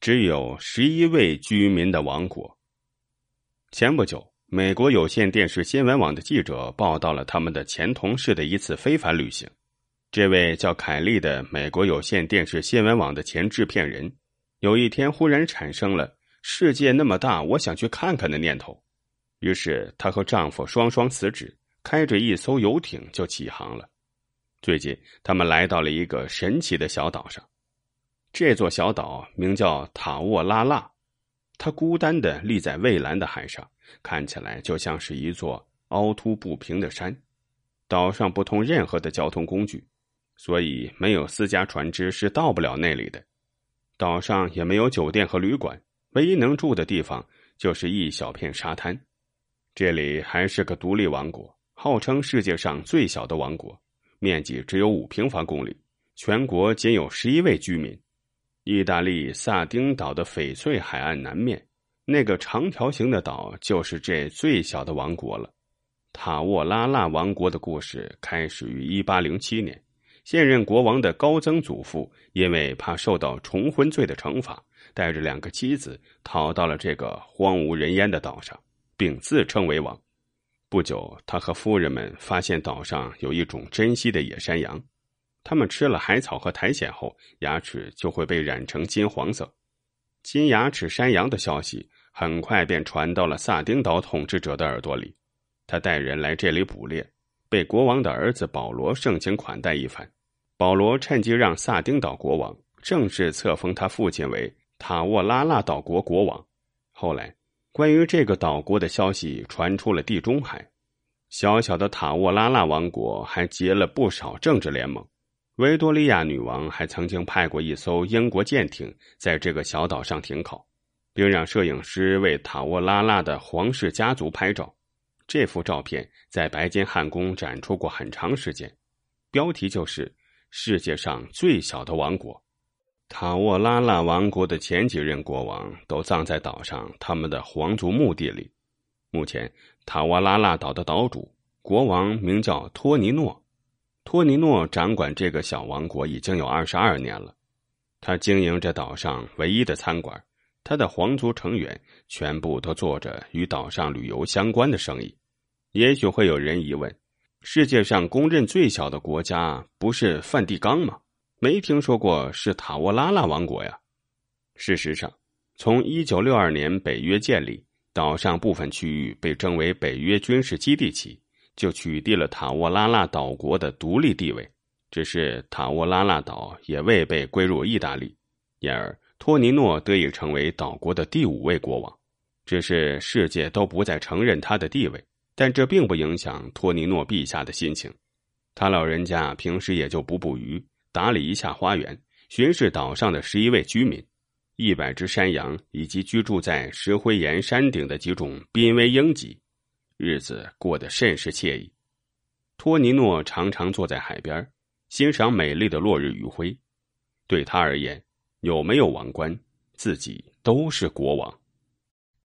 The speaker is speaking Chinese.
只有十一位居民的王国。前不久，美国有线电视新闻网的记者报道了他们的前同事的一次非凡旅行。这位叫凯利的美国有线电视新闻网的前制片人，有一天忽然产生了“世界那么大，我想去看看”的念头。于是，她和丈夫双双辞职，开着一艘游艇就起航了。最近，他们来到了一个神奇的小岛上。这座小岛名叫塔沃拉纳，它孤单的立在蔚蓝的海上，看起来就像是一座凹凸不平的山。岛上不通任何的交通工具。所以，没有私家船只是到不了那里的。岛上也没有酒店和旅馆，唯一能住的地方就是一小片沙滩。这里还是个独立王国，号称世界上最小的王国，面积只有五平方公里，全国仅有十一位居民。意大利萨丁岛的翡翠海岸南面，那个长条形的岛就是这最小的王国了。塔沃拉纳王国的故事开始于一八零七年。现任国王的高曾祖父因为怕受到重婚罪的惩罚，带着两个妻子逃到了这个荒无人烟的岛上，并自称为王。不久，他和夫人们发现岛上有一种珍稀的野山羊，他们吃了海草和苔藓后，牙齿就会被染成金黄色。金牙齿山羊的消息很快便传到了萨丁岛统治者的耳朵里，他带人来这里捕猎，被国王的儿子保罗盛情款待一番。保罗趁机让萨丁岛国王正式册封他父亲为塔沃拉纳岛国国王。后来，关于这个岛国的消息传出了地中海，小小的塔沃拉纳王国还结了不少政治联盟。维多利亚女王还曾经派过一艘英国舰艇在这个小岛上停靠，并让摄影师为塔沃拉拉的皇室家族拍照。这幅照片在白金汉宫展出过很长时间，标题就是。世界上最小的王国，塔沃拉拉王国的前几任国王都葬在岛上他们的皇族墓地里。目前，塔沃拉拉岛的岛主国王名叫托尼诺，托尼诺掌管这个小王国已经有二十二年了。他经营着岛上唯一的餐馆，他的皇族成员全部都做着与岛上旅游相关的生意。也许会有人疑问。世界上公认最小的国家不是梵蒂冈吗？没听说过是塔沃拉拉王国呀。事实上，从一九六二年北约建立，岛上部分区域被征为北约军事基地起，就取缔了塔沃拉纳岛国的独立地位。只是塔沃拉纳岛也未被归入意大利，因而托尼诺得以成为岛国的第五位国王。只是世界都不再承认他的地位。但这并不影响托尼诺陛下的心情，他老人家平时也就捕捕鱼、打理一下花园、巡视岛上的十一位居民、一百只山羊以及居住在石灰岩山顶的几种濒危鹰疾，日子过得甚是惬意。托尼诺常常坐在海边，欣赏美丽的落日余晖。对他而言，有没有王冠，自己都是国王。